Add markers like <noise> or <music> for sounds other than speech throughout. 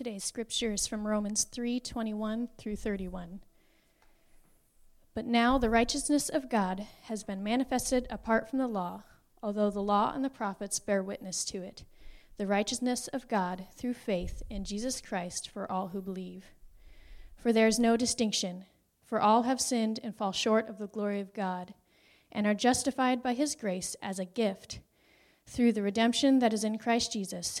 Today's scripture is from Romans 3:21 through 31. But now the righteousness of God has been manifested apart from the law, although the law and the prophets bear witness to it. The righteousness of God through faith in Jesus Christ for all who believe. For there is no distinction, for all have sinned and fall short of the glory of God, and are justified by his grace as a gift through the redemption that is in Christ Jesus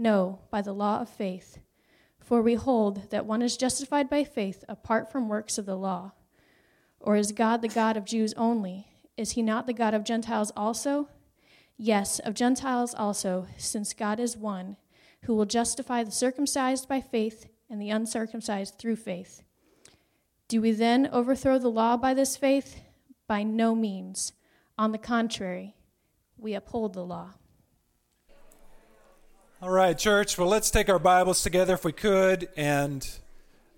No, by the law of faith. For we hold that one is justified by faith apart from works of the law. Or is God the God of Jews only? Is he not the God of Gentiles also? Yes, of Gentiles also, since God is one, who will justify the circumcised by faith and the uncircumcised through faith. Do we then overthrow the law by this faith? By no means. On the contrary, we uphold the law. All right, church. Well, let's take our Bibles together if we could and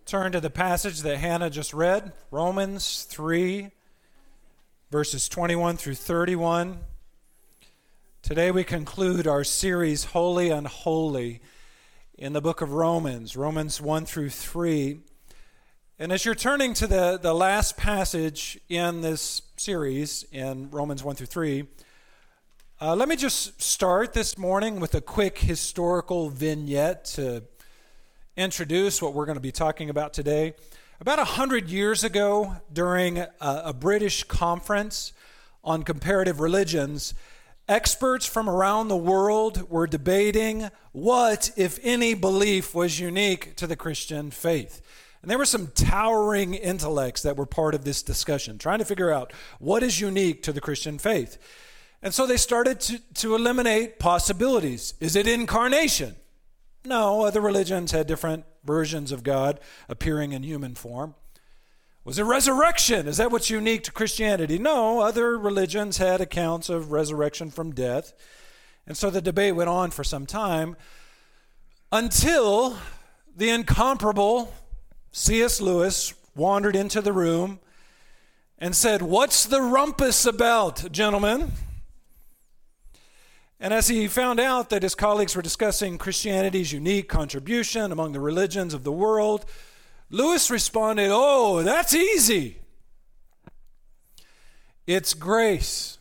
turn to the passage that Hannah just read Romans 3, verses 21 through 31. Today we conclude our series, Holy Unholy, in the book of Romans, Romans 1 through 3. And as you're turning to the, the last passage in this series, in Romans 1 through 3, uh, let me just start this morning with a quick historical vignette to introduce what we're going to be talking about today. About a hundred years ago, during a, a British conference on comparative religions, experts from around the world were debating what, if any, belief was unique to the Christian faith. And there were some towering intellects that were part of this discussion, trying to figure out what is unique to the Christian faith. And so they started to, to eliminate possibilities. Is it incarnation? No, other religions had different versions of God appearing in human form. Was it resurrection? Is that what's unique to Christianity? No, other religions had accounts of resurrection from death. And so the debate went on for some time until the incomparable C.S. Lewis wandered into the room and said, What's the rumpus about, gentlemen? And as he found out that his colleagues were discussing Christianity's unique contribution among the religions of the world, Lewis responded, Oh, that's easy. It's grace.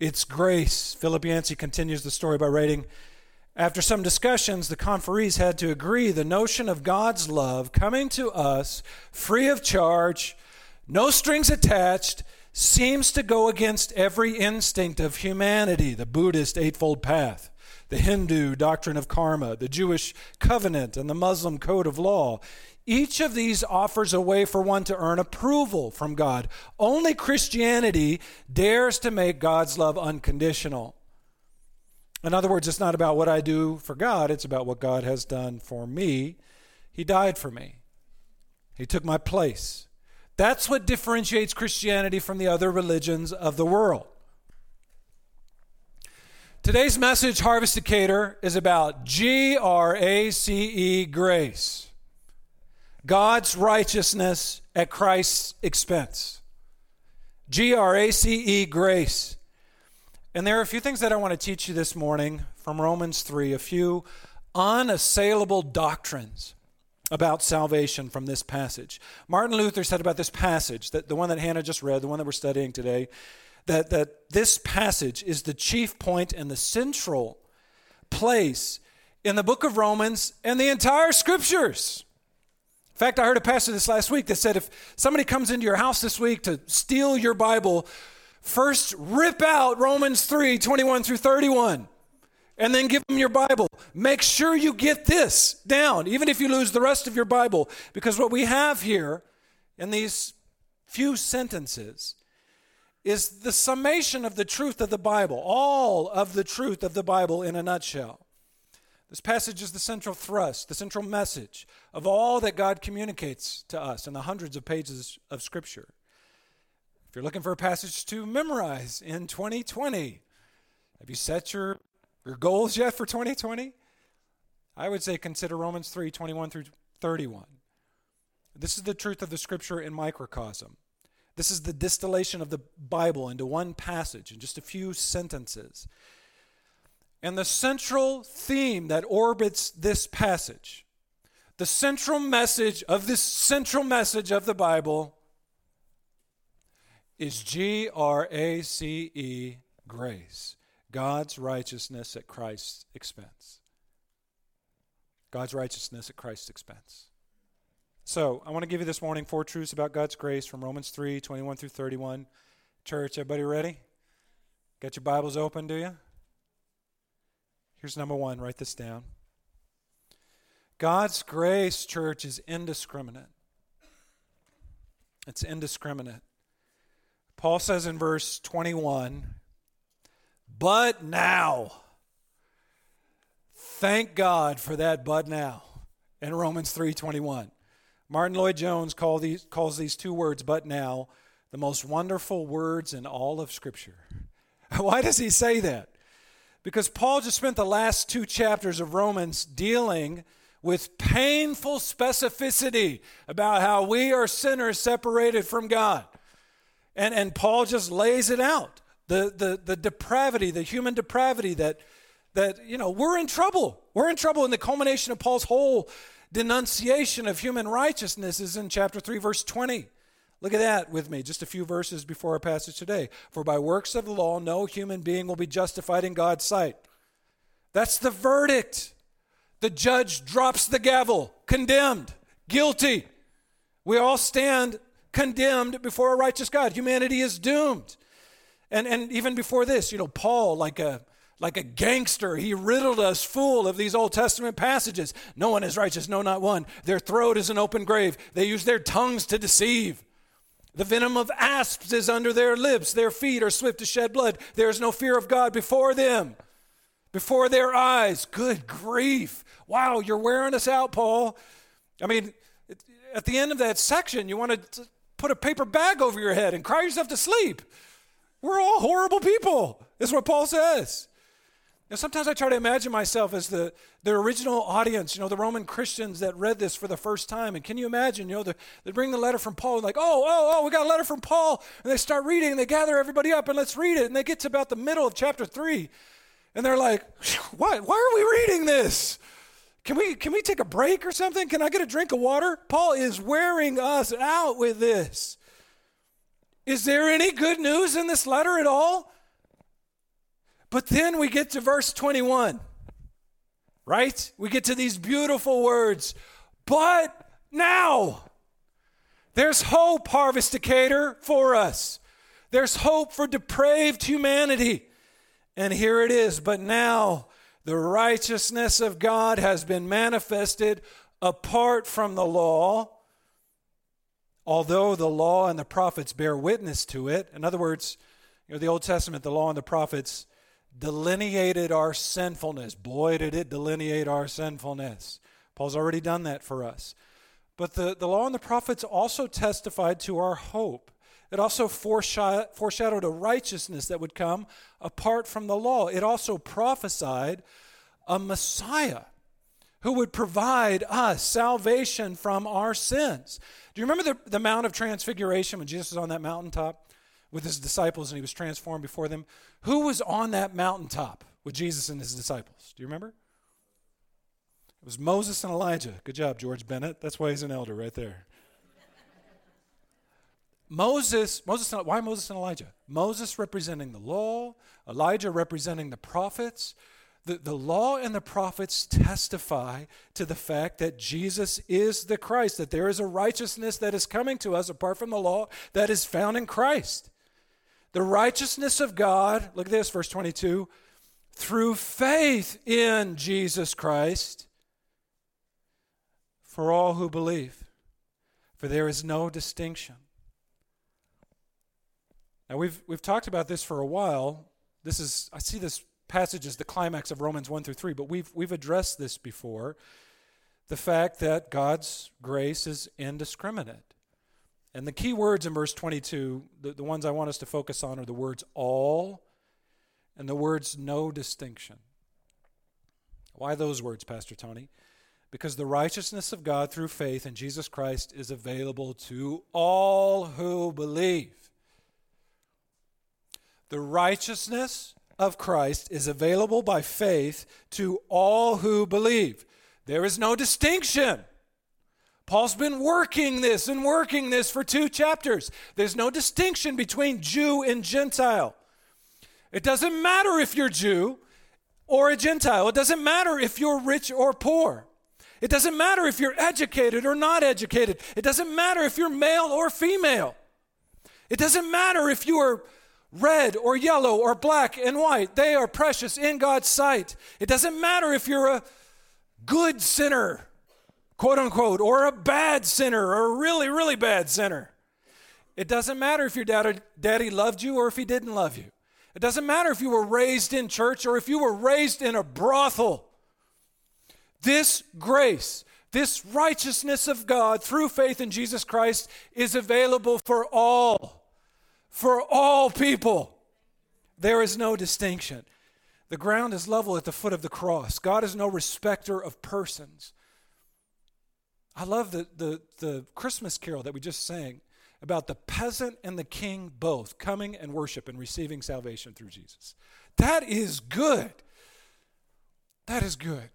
It's grace. Philip Yancey continues the story by writing After some discussions, the conferees had to agree the notion of God's love coming to us free of charge, no strings attached, seems to go against every instinct of humanity the Buddhist Eightfold Path, the Hindu doctrine of karma, the Jewish covenant, and the Muslim code of law. Each of these offers a way for one to earn approval from God. Only Christianity dares to make God's love unconditional. In other words, it's not about what I do for God, it's about what God has done for me. He died for me, He took my place. That's what differentiates Christianity from the other religions of the world. Today's message, Harvest Decatur, is about G R A C E grace. God's righteousness at Christ's expense. G R A C E grace. And there are a few things that I want to teach you this morning from Romans 3, a few unassailable doctrines about salvation from this passage. Martin Luther said about this passage, that the one that Hannah just read, the one that we're studying today, that, that this passage is the chief point and the central place in the book of Romans and the entire scriptures. In fact, I heard a pastor this last week that said if somebody comes into your house this week to steal your Bible, first rip out Romans 3 21 through 31 and then give them your Bible. Make sure you get this down, even if you lose the rest of your Bible, because what we have here in these few sentences is the summation of the truth of the Bible, all of the truth of the Bible in a nutshell. This passage is the central thrust, the central message of all that God communicates to us in the hundreds of pages of Scripture. If you're looking for a passage to memorize in 2020, have you set your, your goals yet for 2020? I would say consider Romans 3 21 through 31. This is the truth of the Scripture in microcosm. This is the distillation of the Bible into one passage in just a few sentences. And the central theme that orbits this passage, the central message of this central message of the Bible is G R A C E, grace. God's righteousness at Christ's expense. God's righteousness at Christ's expense. So, I want to give you this morning four truths about God's grace from Romans 3 21 through 31. Church, everybody ready? Got your Bibles open, do you? Here's number one write this down. God's grace, church, is indiscriminate. It's indiscriminate. Paul says in verse 21 But now, thank God for that but now in Romans 3:21. Martyn Lloyd-Jones call these, calls these two words but now the most wonderful words in all of scripture. <laughs> Why does he say that? Because Paul just spent the last two chapters of Romans dealing with painful specificity about how we are sinners separated from God. And, and Paul just lays it out the, the, the depravity, the human depravity that, that, you know, we're in trouble. We're in trouble. And the culmination of Paul's whole denunciation of human righteousness is in chapter 3, verse 20. Look at that with me, just a few verses before our passage today. For by works of the law, no human being will be justified in God's sight. That's the verdict. The judge drops the gavel, condemned, guilty. We all stand condemned before a righteous God. Humanity is doomed. And, and even before this, you know, Paul, like a, like a gangster, he riddled us full of these Old Testament passages. No one is righteous, no, not one. Their throat is an open grave. They use their tongues to deceive. The venom of asps is under their lips. Their feet are swift to shed blood. There is no fear of God before them, before their eyes. Good grief. Wow, you're wearing us out, Paul. I mean, at the end of that section, you want to put a paper bag over your head and cry yourself to sleep. We're all horrible people, is what Paul says. Now, sometimes I try to imagine myself as the, the original audience, you know, the Roman Christians that read this for the first time. And can you imagine, you know, the, they bring the letter from Paul and like, oh, oh, oh, we got a letter from Paul. And they start reading and they gather everybody up and let's read it. And they get to about the middle of chapter three. And they're like, why, why are we reading this? Can we, can we take a break or something? Can I get a drink of water? Paul is wearing us out with this. Is there any good news in this letter at all? But then we get to verse 21, right? We get to these beautiful words. But now, there's hope, Harvest Decatur, for us. There's hope for depraved humanity. And here it is. But now, the righteousness of God has been manifested apart from the law, although the law and the prophets bear witness to it. In other words, you know, the Old Testament, the law and the prophets delineated our sinfulness. Boy, did it delineate our sinfulness. Paul's already done that for us. But the, the law and the prophets also testified to our hope. It also foreshadowed a righteousness that would come apart from the law. It also prophesied a Messiah who would provide us salvation from our sins. Do you remember the, the Mount of Transfiguration when Jesus was on that mountaintop? with his disciples and he was transformed before them. Who was on that mountaintop with Jesus and his disciples? Do you remember? It was Moses and Elijah. Good job, George Bennett. That's why he's an elder right there. Moses, Moses, why Moses and Elijah? Moses representing the law, Elijah representing the prophets. The, the law and the prophets testify to the fact that Jesus is the Christ, that there is a righteousness that is coming to us apart from the law that is found in Christ. The righteousness of God, look at this, verse 22, through faith in Jesus Christ for all who believe. For there is no distinction. Now we've we've talked about this for a while. This is I see this passage is the climax of Romans 1 through 3, but we've, we've addressed this before the fact that God's grace is indiscriminate. And the key words in verse 22, the, the ones I want us to focus on, are the words all and the words no distinction. Why those words, Pastor Tony? Because the righteousness of God through faith in Jesus Christ is available to all who believe. The righteousness of Christ is available by faith to all who believe. There is no distinction. Paul's been working this and working this for two chapters. There's no distinction between Jew and Gentile. It doesn't matter if you're Jew or a Gentile. It doesn't matter if you're rich or poor. It doesn't matter if you're educated or not educated. It doesn't matter if you're male or female. It doesn't matter if you are red or yellow or black and white. They are precious in God's sight. It doesn't matter if you're a good sinner, quote unquote, or a bad sinner or a really, really bad sinner. It doesn't matter if your daddy, daddy loved you or if he didn't love you. It doesn't matter if you were raised in church or if you were raised in a brothel. This grace, this righteousness of God through faith in Jesus Christ is available for all, for all people. There is no distinction. The ground is level at the foot of the cross. God is no respecter of persons. I love the, the, the Christmas carol that we just sang about the peasant and the king both coming and worship and receiving salvation through Jesus. That is good. That is good.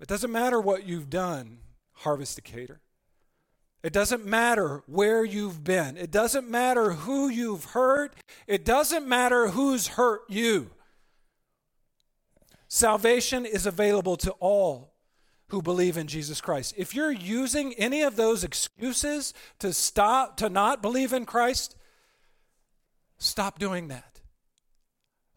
It doesn't matter what you've done, Harvest Decatur. It doesn't matter where you've been. It doesn't matter who you've hurt. It doesn't matter who's hurt you. Salvation is available to all who believe in Jesus Christ. If you're using any of those excuses to stop to not believe in Christ, stop doing that.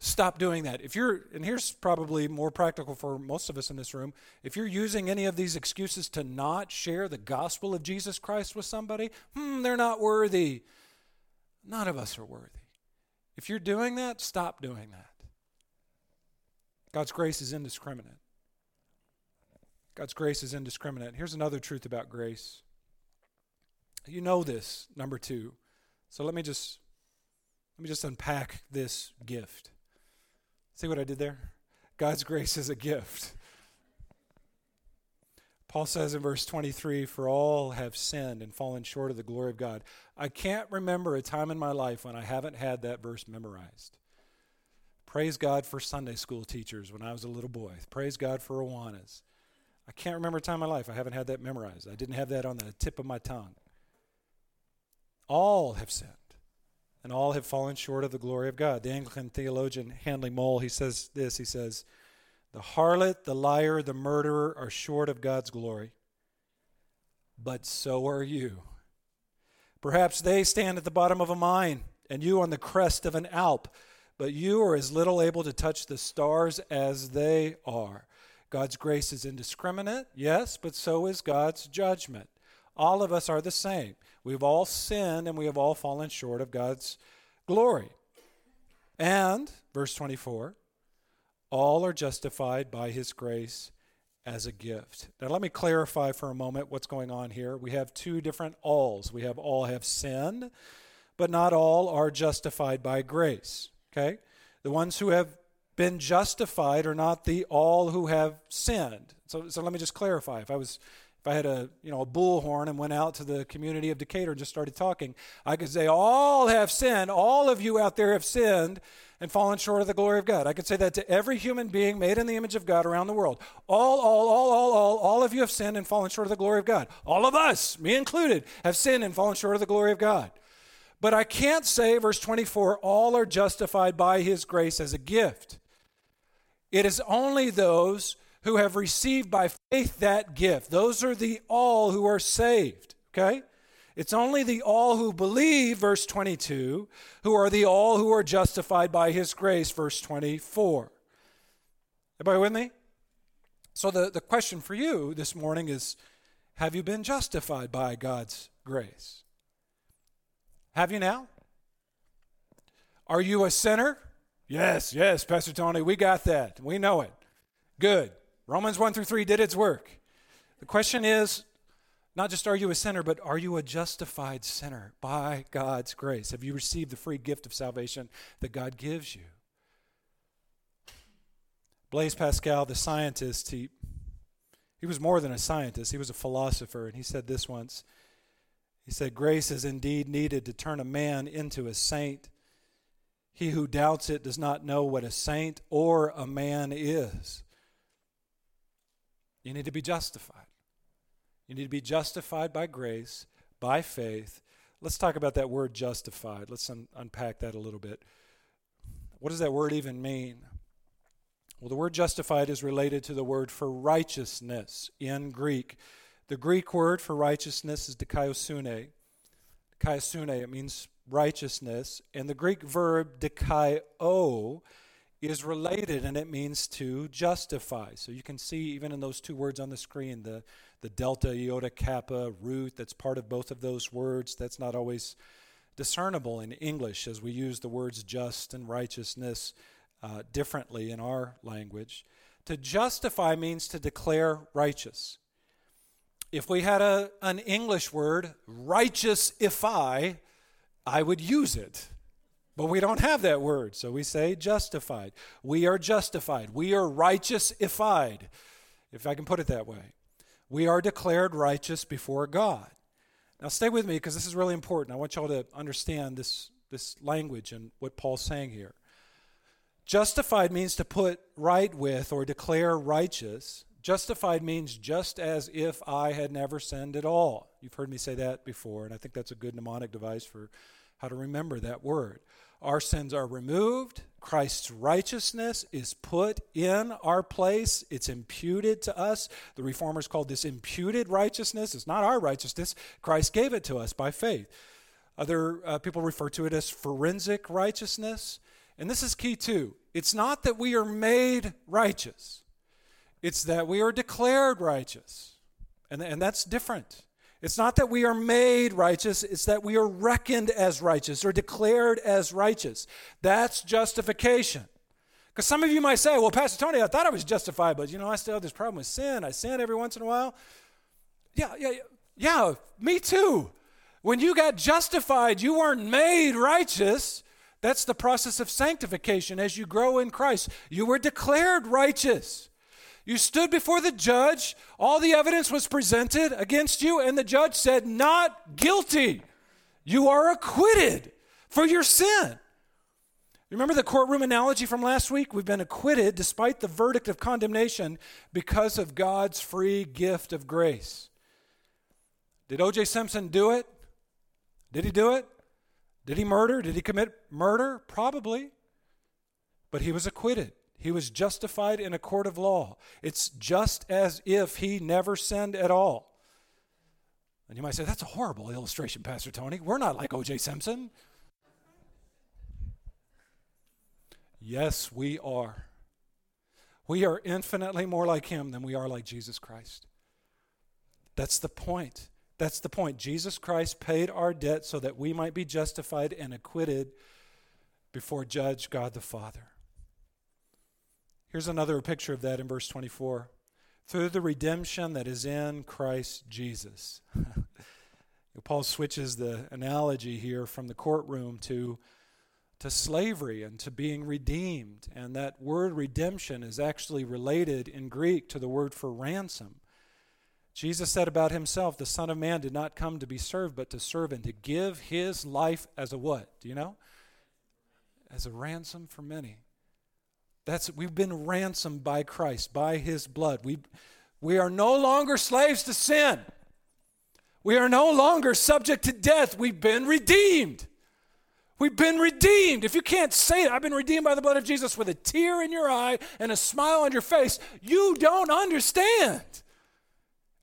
Stop doing that. If you're and here's probably more practical for most of us in this room, if you're using any of these excuses to not share the gospel of Jesus Christ with somebody, hmm, they're not worthy. None of us are worthy. If you're doing that, stop doing that. God's grace is indiscriminate. God's grace is indiscriminate. Here's another truth about grace. You know this, number 2. So let me just let me just unpack this gift. See what I did there? God's grace is a gift. Paul says in verse 23 For all have sinned and fallen short of the glory of God. I can't remember a time in my life when I haven't had that verse memorized. Praise God for Sunday school teachers when I was a little boy. Praise God for Awanas. I can't remember a time in my life I haven't had that memorized. I didn't have that on the tip of my tongue. All have sinned, and all have fallen short of the glory of God. The Anglican theologian Handley Moule, he says this, he says, the harlot, the liar, the murderer are short of God's glory, but so are you. Perhaps they stand at the bottom of a mine, and you on the crest of an Alp, but you are as little able to touch the stars as they are. God's grace is indiscriminate, yes, but so is God's judgment. All of us are the same. We've all sinned and we have all fallen short of God's glory. And, verse 24, all are justified by his grace as a gift. Now, let me clarify for a moment what's going on here. We have two different alls. We have all have sinned, but not all are justified by grace. Okay? The ones who have been justified are not the all who have sinned. So, so let me just clarify. If I was if I had a you know a bullhorn and went out to the community of Decatur and just started talking, I could say, All have sinned, all of you out there have sinned and fallen short of the glory of God. I could say that to every human being made in the image of God around the world. All, all, all, all, all, all of you have sinned and fallen short of the glory of God. All of us, me included, have sinned and fallen short of the glory of God. But I can't say, verse 24, all are justified by his grace as a gift. It is only those who have received by faith that gift. Those are the all who are saved, okay? It's only the all who believe, verse 22, who are the all who are justified by his grace, verse 24. Everybody with me? So the, the question for you this morning is Have you been justified by God's grace? Have you now? Are you a sinner? Yes, yes, Pastor Tony, we got that. We know it. Good. Romans 1 through 3 did its work. The question is not just are you a sinner, but are you a justified sinner by God's grace? Have you received the free gift of salvation that God gives you? Blaise Pascal, the scientist, he, he was more than a scientist, he was a philosopher, and he said this once. He said, Grace is indeed needed to turn a man into a saint. He who doubts it does not know what a saint or a man is. You need to be justified. You need to be justified by grace, by faith. Let's talk about that word justified. Let's un- unpack that a little bit. What does that word even mean? Well, the word justified is related to the word for righteousness in Greek. The Greek word for righteousness is dikaiosune. Dikaiosune, it means righteousness. And the Greek verb dikaio is related and it means to justify. So you can see even in those two words on the screen, the, the delta, iota, kappa, root, that's part of both of those words. That's not always discernible in English as we use the words just and righteousness uh, differently in our language. To justify means to declare righteous. If we had a, an English word, righteousify, I would use it. But we don't have that word, so we say justified. We are justified. We are righteousified, if I can put it that way. We are declared righteous before God. Now, stay with me because this is really important. I want y'all to understand this, this language and what Paul's saying here. Justified means to put right with or declare righteous. Justified means just as if I had never sinned at all. You've heard me say that before, and I think that's a good mnemonic device for how to remember that word. Our sins are removed. Christ's righteousness is put in our place. It's imputed to us. The reformers called this imputed righteousness. It's not our righteousness. Christ gave it to us by faith. Other uh, people refer to it as forensic righteousness. And this is key too. It's not that we are made righteous, it's that we are declared righteous. And, and that's different. It's not that we are made righteous, it's that we are reckoned as righteous or declared as righteous. That's justification. Because some of you might say, well, Pastor Tony, I thought I was justified, but you know, I still have this problem with sin. I sin every once in a while. Yeah, yeah, yeah, me too. When you got justified, you weren't made righteous. That's the process of sanctification as you grow in Christ. You were declared righteous. You stood before the judge, all the evidence was presented against you, and the judge said, Not guilty. You are acquitted for your sin. Remember the courtroom analogy from last week? We've been acquitted despite the verdict of condemnation because of God's free gift of grace. Did O.J. Simpson do it? Did he do it? Did he murder? Did he commit murder? Probably. But he was acquitted. He was justified in a court of law. It's just as if he never sinned at all. And you might say, that's a horrible illustration, Pastor Tony. We're not like O.J. Simpson. Yes, we are. We are infinitely more like him than we are like Jesus Christ. That's the point. That's the point. Jesus Christ paid our debt so that we might be justified and acquitted before Judge God the Father. Here's another picture of that in verse 24. Through the redemption that is in Christ Jesus. <laughs> Paul switches the analogy here from the courtroom to, to slavery and to being redeemed. And that word redemption is actually related in Greek to the word for ransom. Jesus said about himself, the Son of Man did not come to be served, but to serve and to give his life as a what? Do you know? As a ransom for many. That's we've been ransomed by Christ, by his blood. We we are no longer slaves to sin. We are no longer subject to death. We've been redeemed. We've been redeemed. If you can't say it, I've been redeemed by the blood of Jesus with a tear in your eye and a smile on your face, you don't understand.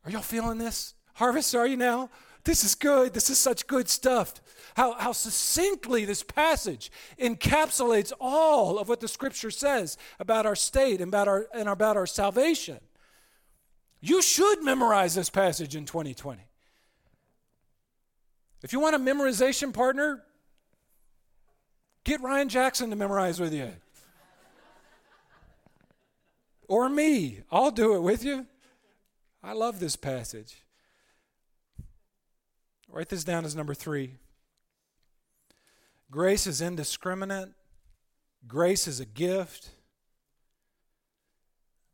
Are y'all feeling this? Harvest, are you now? This is good. This is such good stuff. How, how succinctly this passage encapsulates all of what the scripture says about our state and about our, and about our salvation. You should memorize this passage in 2020. If you want a memorization partner, get Ryan Jackson to memorize with you. or me. I'll do it with you. I love this passage. Write this down as number three. Grace is indiscriminate, grace is a gift.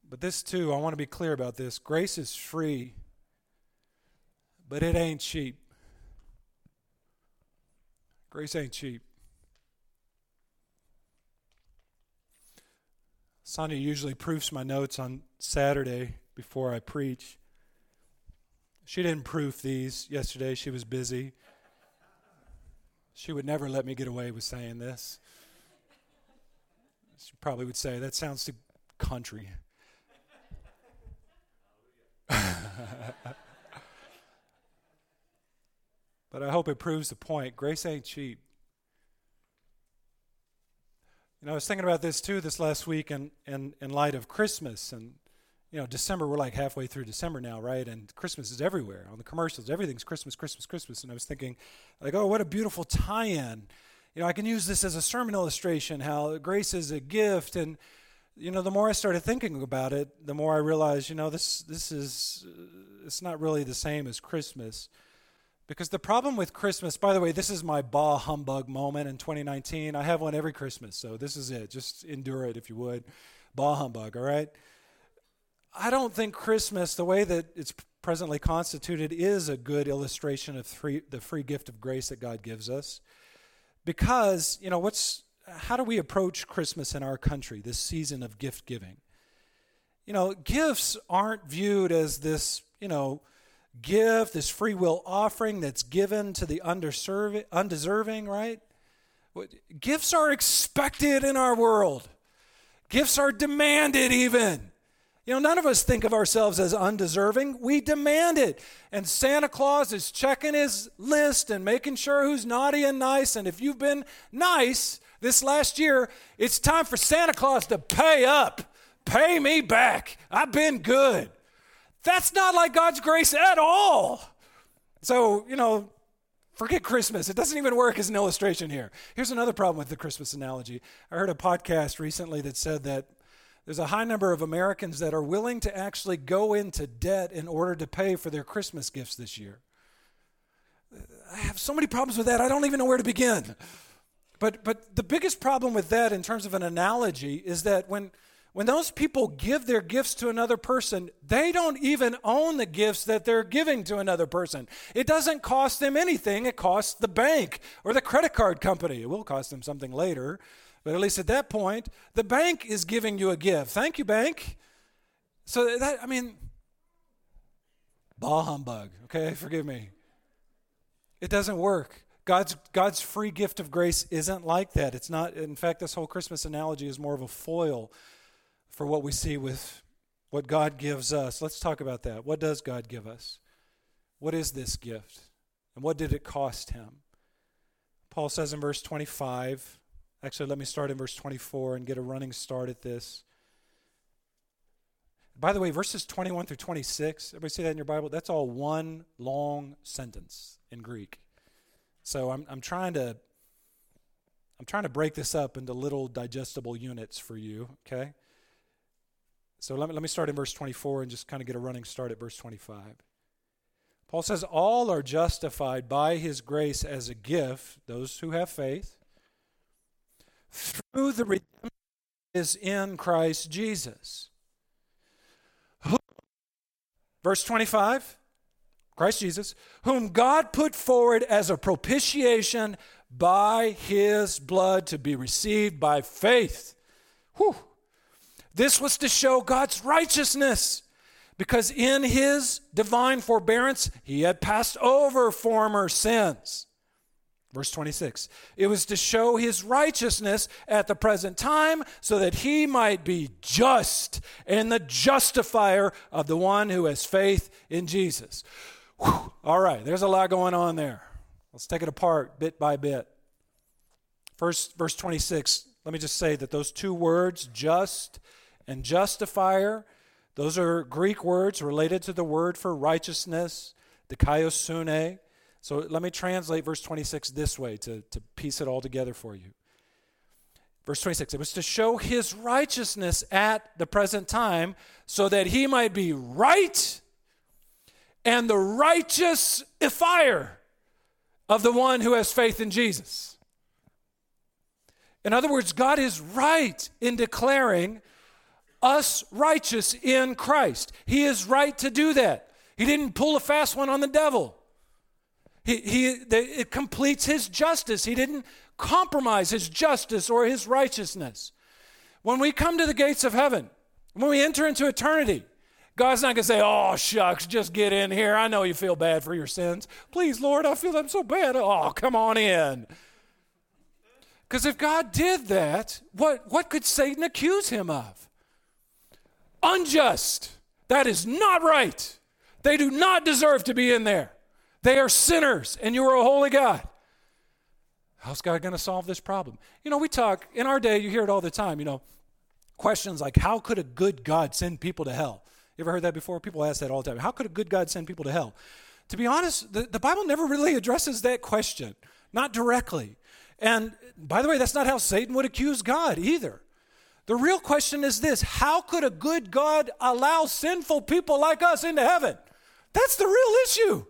But this, too, I want to be clear about this. Grace is free, but it ain't cheap. Grace ain't cheap. Sonia usually proofs my notes on Saturday before I preach. She didn't proof these yesterday, she was busy. She would never let me get away with saying this. She probably would say, That sounds too country. <laughs> but I hope it proves the point. Grace ain't cheap. You know, I was thinking about this too this last week in, in, in light of Christmas. And, you know, December, we're like halfway through December now, right? And Christmas is everywhere. On the commercials, everything's Christmas, Christmas, Christmas. And I was thinking, like, oh, what a beautiful tie in. You know, I can use this as a sermon illustration how grace is a gift. And, you know, the more I started thinking about it, the more I realized, you know, this, this is, uh, it's not really the same as Christmas. Because the problem with Christmas, by the way, this is my bah humbug moment in 2019. I have one every Christmas, so this is it. Just endure it if you would. Bah humbug, all right? I don't think Christmas, the way that it's presently constituted, is a good illustration of free, the free gift of grace that God gives us. Because, you know, what's how do we approach Christmas in our country, this season of gift giving? You know, gifts aren't viewed as this, you know, gift, this free will offering that's given to the undeserving, right? Gifts are expected in our world. Gifts are demanded, even. You know, none of us think of ourselves as undeserving. We demand it. And Santa Claus is checking his list and making sure who's naughty and nice. And if you've been nice this last year, it's time for Santa Claus to pay up. Pay me back. I've been good. That's not like God's grace at all. So, you know, forget Christmas. It doesn't even work as an illustration here. Here's another problem with the Christmas analogy. I heard a podcast recently that said that there's a high number of Americans that are willing to actually go into debt in order to pay for their Christmas gifts this year. I have so many problems with that, I don't even know where to begin. But, but the biggest problem with that, in terms of an analogy, is that when when those people give their gifts to another person, they don't even own the gifts that they're giving to another person. It doesn't cost them anything, it costs the bank or the credit card company. It will cost them something later, but at least at that point, the bank is giving you a gift. Thank you, bank. So that, I mean, bah humbug, okay? <laughs> Forgive me. It doesn't work. God's, God's free gift of grace isn't like that. It's not, in fact, this whole Christmas analogy is more of a foil for what we see with what God gives us. Let's talk about that. What does God give us? What is this gift? And what did it cost him? Paul says in verse 25, actually, let me start in verse 24 and get a running start at this. By the way, verses 21 through 26, everybody see that in your Bible? That's all one long sentence in Greek. So I'm, I'm trying to I'm trying to break this up into little digestible units for you, okay? So let me, let me start in verse 24 and just kind of get a running start at verse 25. Paul says, All are justified by his grace as a gift, those who have faith, through the redemption is in Christ Jesus. Verse 25, Christ Jesus, whom God put forward as a propitiation by his blood to be received by faith. Whew. This was to show God's righteousness because in his divine forbearance, he had passed over former sins. Verse 26 It was to show his righteousness at the present time so that he might be just and the justifier of the one who has faith in Jesus. Whew. All right, there's a lot going on there. Let's take it apart bit by bit. First, verse 26, let me just say that those two words, just and justifier. Those are Greek words related to the word for righteousness, dikaiosune. So let me translate verse 26 this way to, to piece it all together for you. Verse 26 it was to show his righteousness at the present time so that he might be right and the righteous fire of the one who has faith in Jesus. In other words, God is right in declaring us righteous in Christ. He is right to do that. He didn't pull a fast one on the devil. He, he, it completes his justice. He didn't compromise his justice or his righteousness. When we come to the gates of heaven, when we enter into eternity, God's not going to say, Oh, shucks, just get in here. I know you feel bad for your sins. Please, Lord, I feel I'm so bad. Oh, come on in. Because if God did that, what, what could Satan accuse him of? Unjust. That is not right. They do not deserve to be in there. They are sinners, and you are a holy God. How's God going to solve this problem? You know, we talk, in our day, you hear it all the time, you know, questions like, how could a good God send people to hell? You ever heard that before? People ask that all the time. How could a good God send people to hell? To be honest, the, the Bible never really addresses that question, not directly. And by the way, that's not how Satan would accuse God either. The real question is this How could a good God allow sinful people like us into heaven? That's the real issue.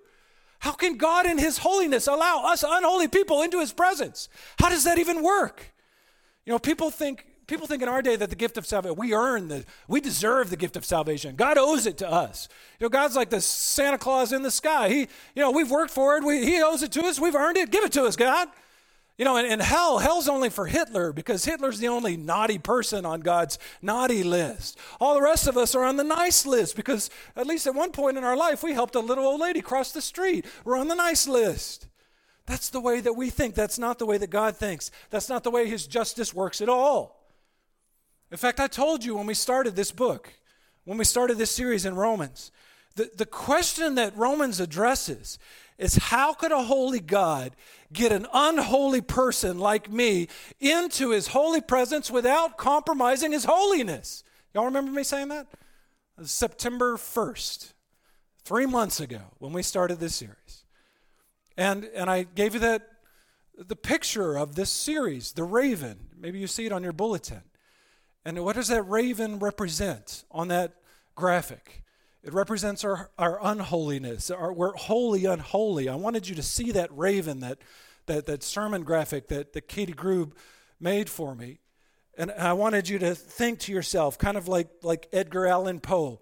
How can God in His holiness allow us unholy people into His presence? How does that even work? You know, people think people think in our day that the gift of salvation we earn the we deserve the gift of salvation. God owes it to us. You know, God's like the Santa Claus in the sky. He, you know, we've worked for it. We, he owes it to us. We've earned it. Give it to us, God. You know, and, hell, hell's only for Hitler because Hitler's the only naughty person on God's naughty list. All the rest of us are on the nice list because at least at one point in our life we helped a little old lady cross the street. We're on the nice list. That's the way that we think. That's not the way that God thinks. That's not the way His justice works at all. In fact, I told you when we started this book, when we started this series in Romans, the, the question that Romans addresses is how could a holy God get an unholy person like me into his holy presence without compromising his holiness? Y'all remember me saying that? September 1st, three months ago, when we started this series. And, and I gave you that the picture of this series, the raven. Maybe you see it on your bulletin. And what does that raven represent on that graphic? It represents our, our unholiness. Our, we're wholly unholy. I wanted you to see that raven, that, that, that sermon graphic that, that Katie Grube made for me. And I wanted you to think to yourself, kind of like, like Edgar Allan Poe,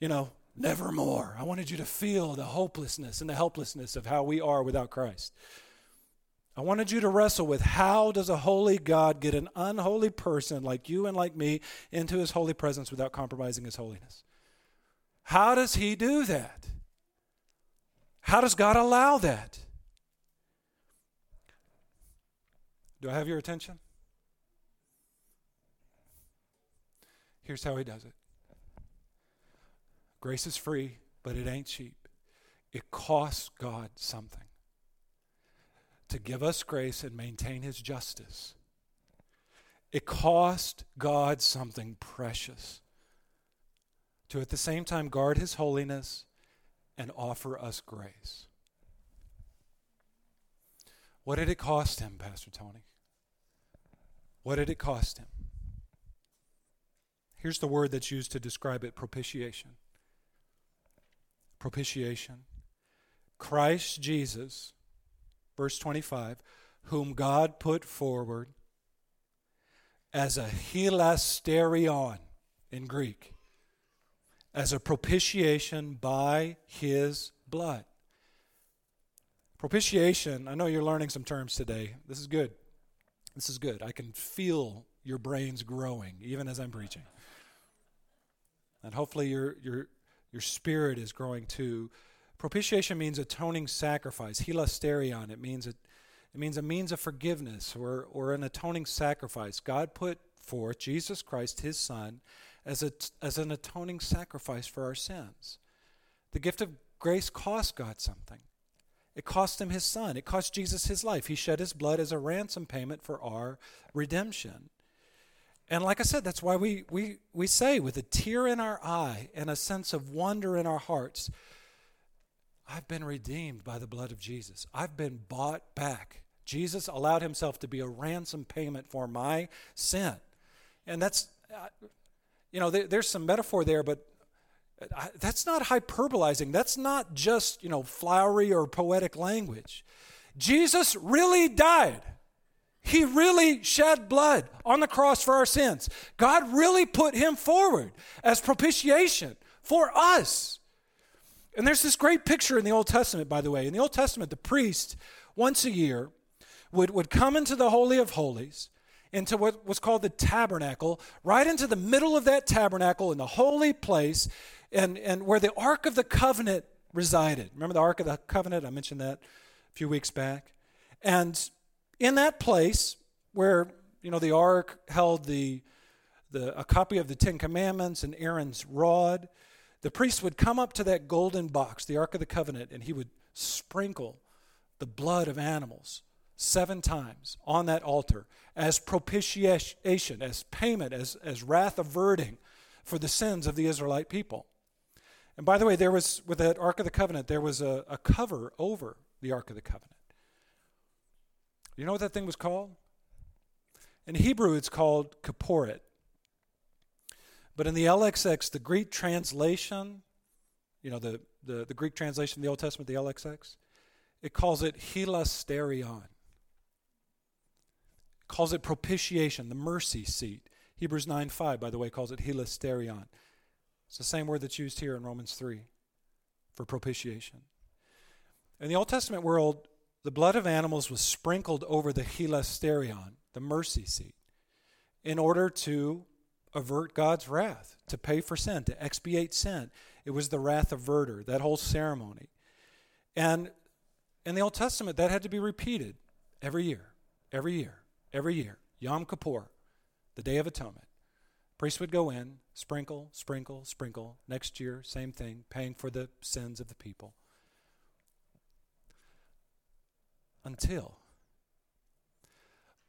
you know, nevermore. I wanted you to feel the hopelessness and the helplessness of how we are without Christ. I wanted you to wrestle with how does a holy God get an unholy person like you and like me into his holy presence without compromising his holiness? How does he do that? How does God allow that? Do I have your attention? Here's how he does it grace is free, but it ain't cheap. It costs God something to give us grace and maintain his justice. It cost God something precious to at the same time guard his holiness and offer us grace. What did it cost him, Pastor Tony? What did it cost him? Here's the word that's used to describe it propitiation. Propitiation. Christ Jesus, verse 25, whom God put forward as a hilasterion in Greek as a propitiation by his blood. Propitiation, I know you're learning some terms today. This is good. This is good. I can feel your brains growing even as I'm preaching. And hopefully your your your spirit is growing too. Propitiation means atoning sacrifice. Hilasterion, it means a, it means a means of forgiveness or, or an atoning sacrifice. God put forth Jesus Christ, his son, as, a, as an atoning sacrifice for our sins. The gift of grace cost God something. It cost him his son. It cost Jesus his life. He shed his blood as a ransom payment for our redemption. And like I said, that's why we, we, we say with a tear in our eye and a sense of wonder in our hearts, I've been redeemed by the blood of Jesus. I've been bought back Jesus allowed himself to be a ransom payment for my sin. And that's, you know, there, there's some metaphor there, but uh, that's not hyperbolizing. That's not just, you know, flowery or poetic language. Jesus really died. He really shed blood on the cross for our sins. God really put him forward as propitiation for us. And there's this great picture in the Old Testament, by the way. In the Old Testament, the priest, once a year, would, would come into the Holy of Holies, into what was called the tabernacle, right into the middle of that tabernacle in the holy place, and, and where the Ark of the Covenant resided. Remember the Ark of the Covenant? I mentioned that a few weeks back. And in that place where you know the ark held the, the a copy of the Ten Commandments and Aaron's rod, the priest would come up to that golden box, the Ark of the Covenant, and he would sprinkle the blood of animals seven times on that altar as propitiation, as payment, as, as wrath averting for the sins of the Israelite people. And by the way, there was, with that Ark of the Covenant, there was a, a cover over the Ark of the Covenant. You know what that thing was called? In Hebrew, it's called kaporet. But in the LXX, the Greek translation, you know, the, the, the Greek translation of the Old Testament, the LXX, it calls it hilasterion. Calls it propitiation, the mercy seat. Hebrews 9 5, by the way, calls it hilasterion. It's the same word that's used here in Romans 3 for propitiation. In the Old Testament world, the blood of animals was sprinkled over the hilasterion, the mercy seat, in order to avert God's wrath, to pay for sin, to expiate sin. It was the wrath averter, that whole ceremony. And in the Old Testament, that had to be repeated every year, every year, every year. Yom Kippur, the Day of Atonement. Priests would go in, sprinkle, sprinkle, sprinkle. Next year, same thing, paying for the sins of the people. Until.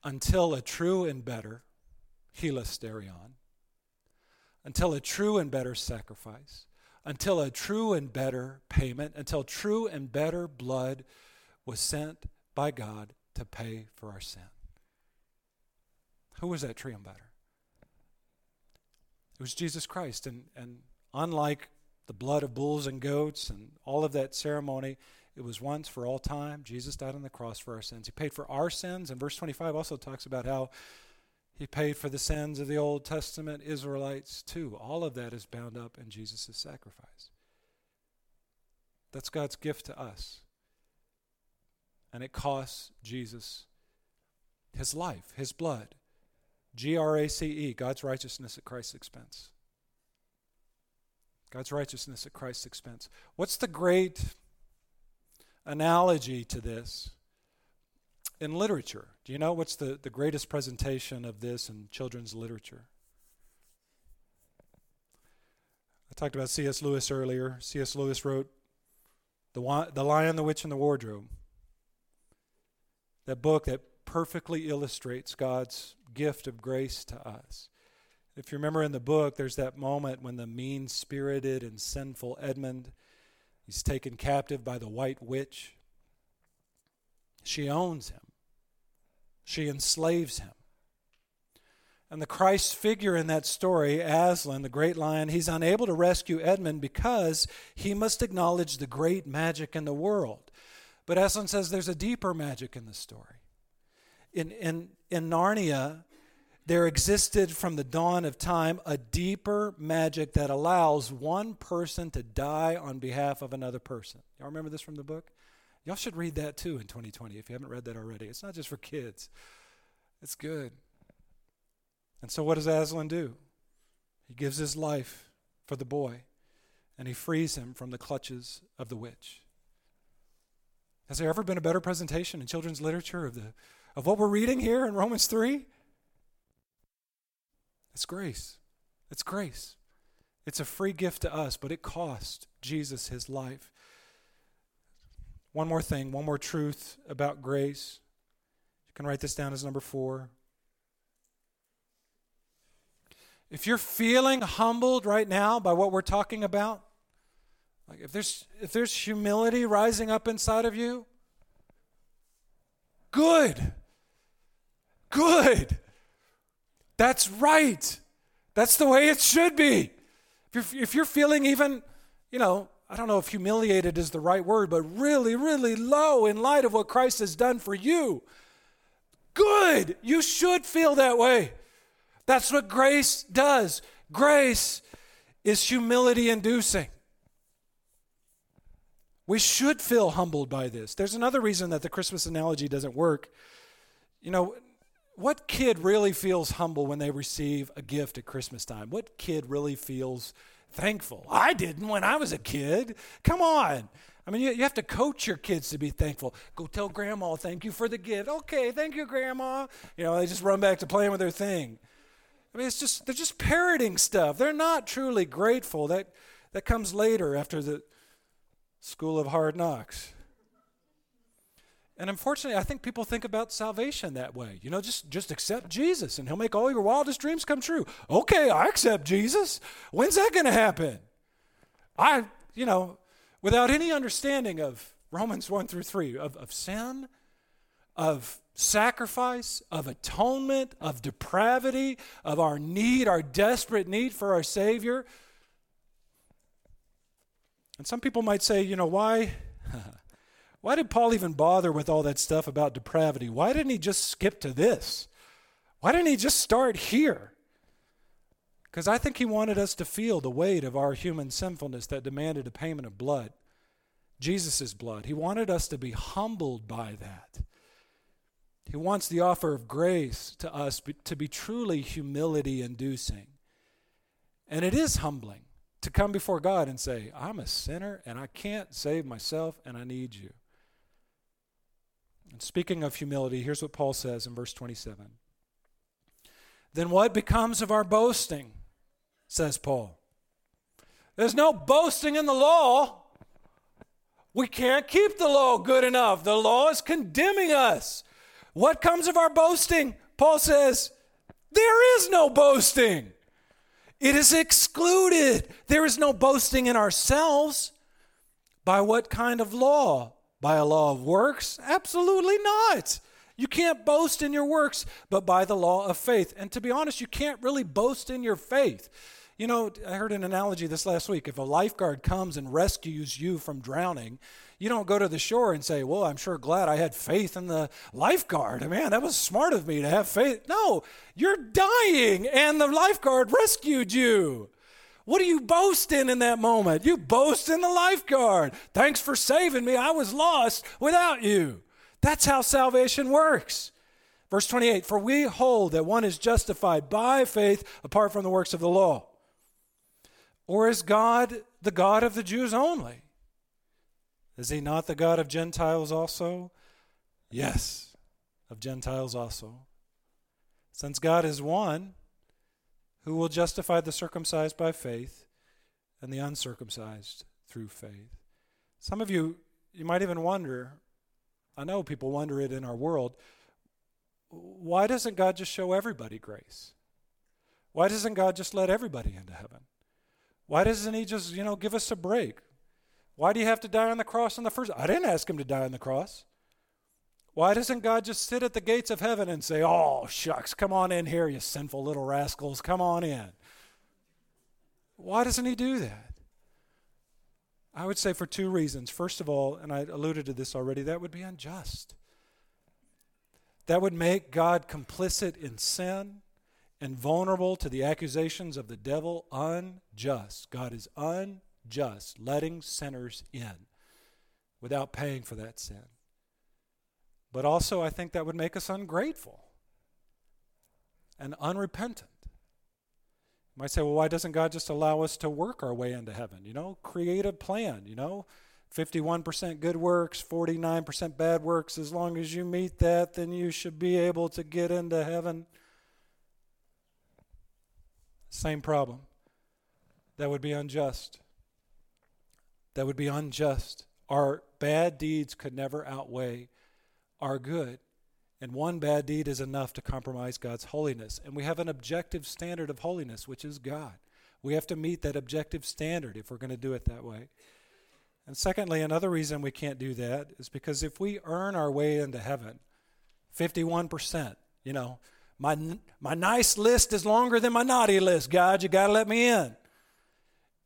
Until a true and better hilasterion, until a true and better sacrifice, until a true and better payment, until true and better blood was sent by God to pay for our sin. Who was that better? It was Jesus Christ. And, and unlike the blood of bulls and goats and all of that ceremony, it was once for all time. Jesus died on the cross for our sins. He paid for our sins. And verse 25 also talks about how he paid for the sins of the Old Testament Israelites too. All of that is bound up in Jesus' sacrifice. That's God's gift to us. And it costs Jesus his life, his blood. G R A C E, God's righteousness at Christ's expense. God's righteousness at Christ's expense. What's the great analogy to this in literature. Do you know what's the, the greatest presentation of this in children's literature? I talked about C.S. Lewis earlier. C.S. Lewis wrote the, the Lion, the Witch, and the Wardrobe. That book that perfectly illustrates God's gift of grace to us. If you remember in the book, there's that moment when the mean spirited and sinful Edmund He's taken captive by the white witch. She owns him, she enslaves him. And the Christ figure in that story, Aslan, the great lion, he's unable to rescue Edmund because he must acknowledge the great magic in the world. But Aslan says there's a deeper magic in the story. In, in, in Narnia, there existed from the dawn of time a deeper magic that allows one person to die on behalf of another person. Y'all remember this from the book? Y'all should read that too in 2020 if you haven't read that already. It's not just for kids, it's good. And so, what does Aslan do? He gives his life for the boy and he frees him from the clutches of the witch. Has there ever been a better presentation in children's literature of, the, of what we're reading here in Romans 3? It's grace. It's grace. It's a free gift to us, but it cost Jesus his life. One more thing, one more truth about grace. You can write this down as number four. If you're feeling humbled right now by what we're talking about, like if there's if there's humility rising up inside of you, Good. Good. That's right. That's the way it should be. If you're, if you're feeling even, you know, I don't know if humiliated is the right word, but really, really low in light of what Christ has done for you, good. You should feel that way. That's what grace does. Grace is humility inducing. We should feel humbled by this. There's another reason that the Christmas analogy doesn't work. You know, what kid really feels humble when they receive a gift at Christmas time? What kid really feels thankful? I didn't when I was a kid. Come on. I mean, you, you have to coach your kids to be thankful. Go tell grandma, thank you for the gift. Okay, thank you, grandma. You know, they just run back to playing with their thing. I mean, it's just, they're just parroting stuff. They're not truly grateful. That, that comes later after the, school of hard knocks. And unfortunately, I think people think about salvation that way. You know, just, just accept Jesus and he'll make all your wildest dreams come true. Okay, I accept Jesus. When's that going to happen? I, you know, without any understanding of Romans 1 through 3, of, of sin, of sacrifice, of atonement, of depravity, of our need, our desperate need for our Savior, and some people might say, you know, why <laughs> why did Paul even bother with all that stuff about depravity? Why didn't he just skip to this? Why didn't he just start here? Because I think he wanted us to feel the weight of our human sinfulness that demanded a payment of blood. Jesus' blood. He wanted us to be humbled by that. He wants the offer of grace to us to be truly humility inducing. And it is humbling to come before God and say, I'm a sinner and I can't save myself and I need you. And speaking of humility, here's what Paul says in verse 27. Then what becomes of our boasting? says Paul. There's no boasting in the law. We can't keep the law good enough. The law is condemning us. What comes of our boasting? Paul says, There is no boasting. It is excluded. There is no boasting in ourselves. By what kind of law? By a law of works? Absolutely not. You can't boast in your works, but by the law of faith. And to be honest, you can't really boast in your faith. You know, I heard an analogy this last week. If a lifeguard comes and rescues you from drowning, you don't go to the shore and say, Well, I'm sure glad I had faith in the lifeguard. Man, that was smart of me to have faith. No, you're dying and the lifeguard rescued you. What do you boast in in that moment? You boast in the lifeguard. Thanks for saving me. I was lost without you. That's how salvation works. Verse 28 For we hold that one is justified by faith apart from the works of the law. Or is God the God of the Jews only? Is he not the God of Gentiles also? Yes, of Gentiles also. Since God is one, who will justify the circumcised by faith and the uncircumcised through faith? Some of you, you might even wonder, I know people wonder it in our world, why doesn't God just show everybody grace? Why doesn't God just let everybody into heaven? Why doesn't He just, you know, give us a break? Why do you have to die on the cross in the first? I didn't ask him to die on the cross. Why doesn't God just sit at the gates of heaven and say, Oh, shucks, come on in here, you sinful little rascals, come on in? Why doesn't He do that? I would say for two reasons. First of all, and I alluded to this already, that would be unjust. That would make God complicit in sin and vulnerable to the accusations of the devil unjust. God is unjust letting sinners in without paying for that sin. But also, I think that would make us ungrateful and unrepentant. You might say, well, why doesn't God just allow us to work our way into heaven? You know, create a plan, you know, 51% good works, 49% bad works. As long as you meet that, then you should be able to get into heaven. Same problem. That would be unjust that would be unjust. Our bad deeds could never outweigh our good. And one bad deed is enough to compromise God's holiness. And we have an objective standard of holiness, which is God. We have to meet that objective standard if we're going to do it that way. And secondly, another reason we can't do that is because if we earn our way into heaven, 51%. You know, my, my nice list is longer than my naughty list. God, you got to let me in.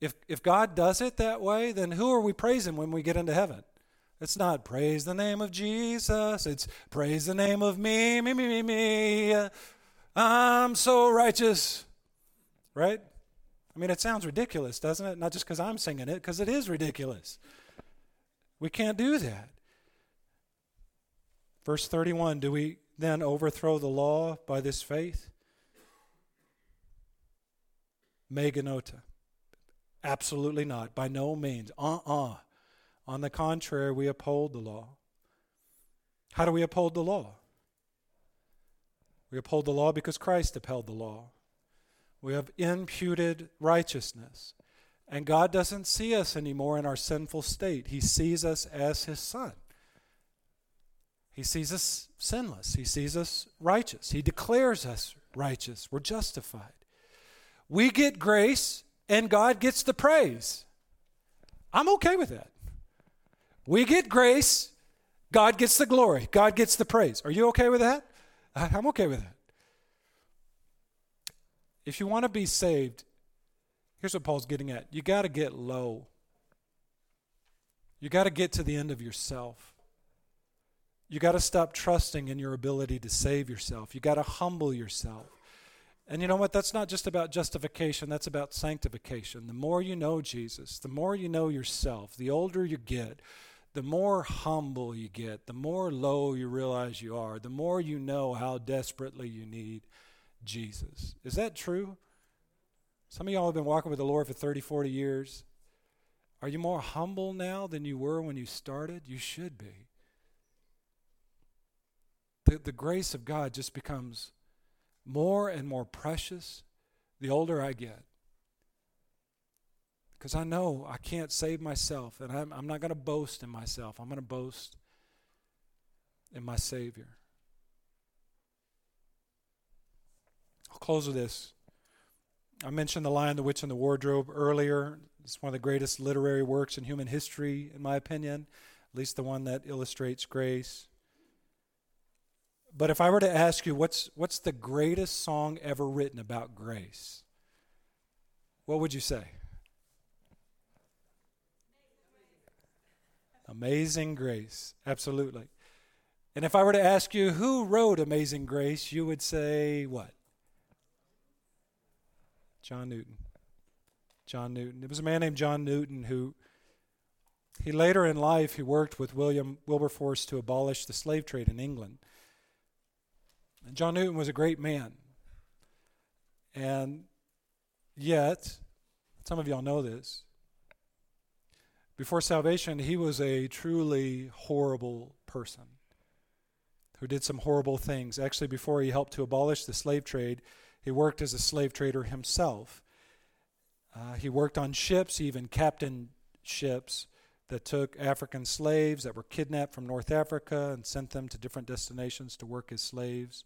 If, if God does it that way, then who are we praising when we get into heaven? It's not praise the name of Jesus. It's praise the name of me, me, me, me, me. I'm so righteous. Right? I mean, it sounds ridiculous, doesn't it? Not just because I'm singing it, because it is ridiculous. We can't do that. Verse 31 Do we then overthrow the law by this faith? Meganota. Absolutely not. By no means. Uh uh-uh. uh On the contrary, we uphold the law. How do we uphold the law? We uphold the law because Christ upheld the law. We have imputed righteousness. And God doesn't see us anymore in our sinful state. He sees us as His Son. He sees us sinless. He sees us righteous. He declares us righteous. We're justified. We get grace, and God gets the praise. I'm okay with that. We get grace, God gets the glory, God gets the praise. Are you okay with that? I'm okay with that. If you want to be saved, here's what Paul's getting at you got to get low. You got to get to the end of yourself. You got to stop trusting in your ability to save yourself. You got to humble yourself. And you know what? That's not just about justification, that's about sanctification. The more you know Jesus, the more you know yourself, the older you get, the more humble you get, the more low you realize you are, the more you know how desperately you need Jesus. Is that true? Some of y'all have been walking with the Lord for 30, 40 years. Are you more humble now than you were when you started? You should be. The, the grace of God just becomes more and more precious the older I get. Because I know I can't save myself, and I'm, I'm not going to boast in myself. I'm going to boast in my Savior. I'll close with this. I mentioned The Lion, the Witch, and the Wardrobe earlier. It's one of the greatest literary works in human history, in my opinion, at least the one that illustrates grace. But if I were to ask you, what's, what's the greatest song ever written about grace? What would you say? Amazing Grace, absolutely. And if I were to ask you who wrote Amazing Grace, you would say what? John Newton. John Newton. It was a man named John Newton who he later in life he worked with William Wilberforce to abolish the slave trade in England. And John Newton was a great man. And yet, some of y'all know this. Before salvation, he was a truly horrible person who did some horrible things. Actually, before he helped to abolish the slave trade, he worked as a slave trader himself. Uh, he worked on ships, even captained ships that took African slaves that were kidnapped from North Africa and sent them to different destinations to work as slaves.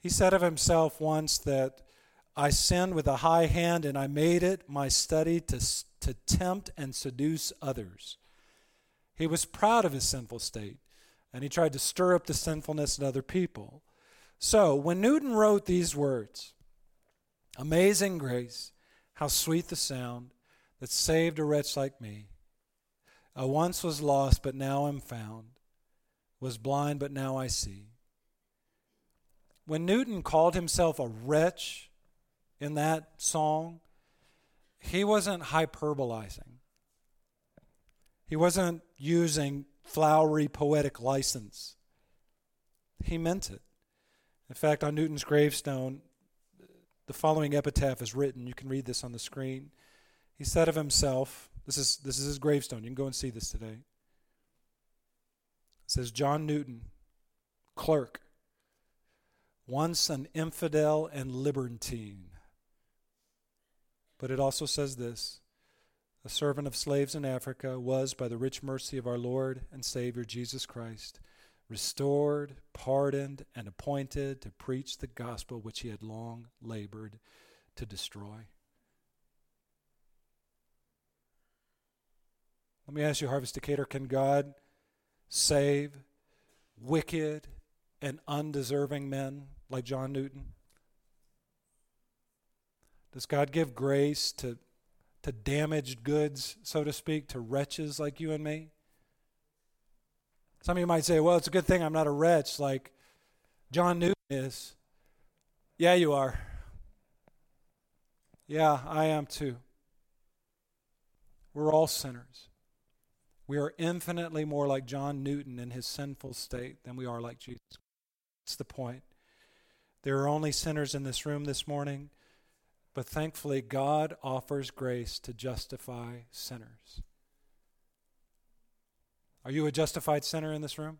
He said of himself once that I sinned with a high hand and I made it my study to, to tempt and seduce others. He was proud of his sinful state and he tried to stir up the sinfulness in other people. So, when Newton wrote these words, Amazing grace, how sweet the sound that saved a wretch like me. I once was lost, but now am found, was blind, but now I see. When Newton called himself a wretch in that song, he wasn't hyperbolizing. He wasn't using flowery poetic license. He meant it. In fact, on Newton's gravestone, the following epitaph is written. You can read this on the screen. He said of himself, this is, this is his gravestone. You can go and see this today. It says, John Newton, clerk, once an infidel and libertine. But it also says this a servant of slaves in Africa was, by the rich mercy of our Lord and Savior Jesus Christ, restored, pardoned, and appointed to preach the gospel which he had long labored to destroy. Let me ask you, Harvest Decatur, can God save wicked, and undeserving men like John Newton? Does God give grace to, to damaged goods, so to speak, to wretches like you and me? Some of you might say, well, it's a good thing I'm not a wretch like John Newton is. Yeah, you are. Yeah, I am too. We're all sinners. We are infinitely more like John Newton in his sinful state than we are like Jesus. That's the point. There are only sinners in this room this morning, but thankfully, God offers grace to justify sinners. Are you a justified sinner in this room?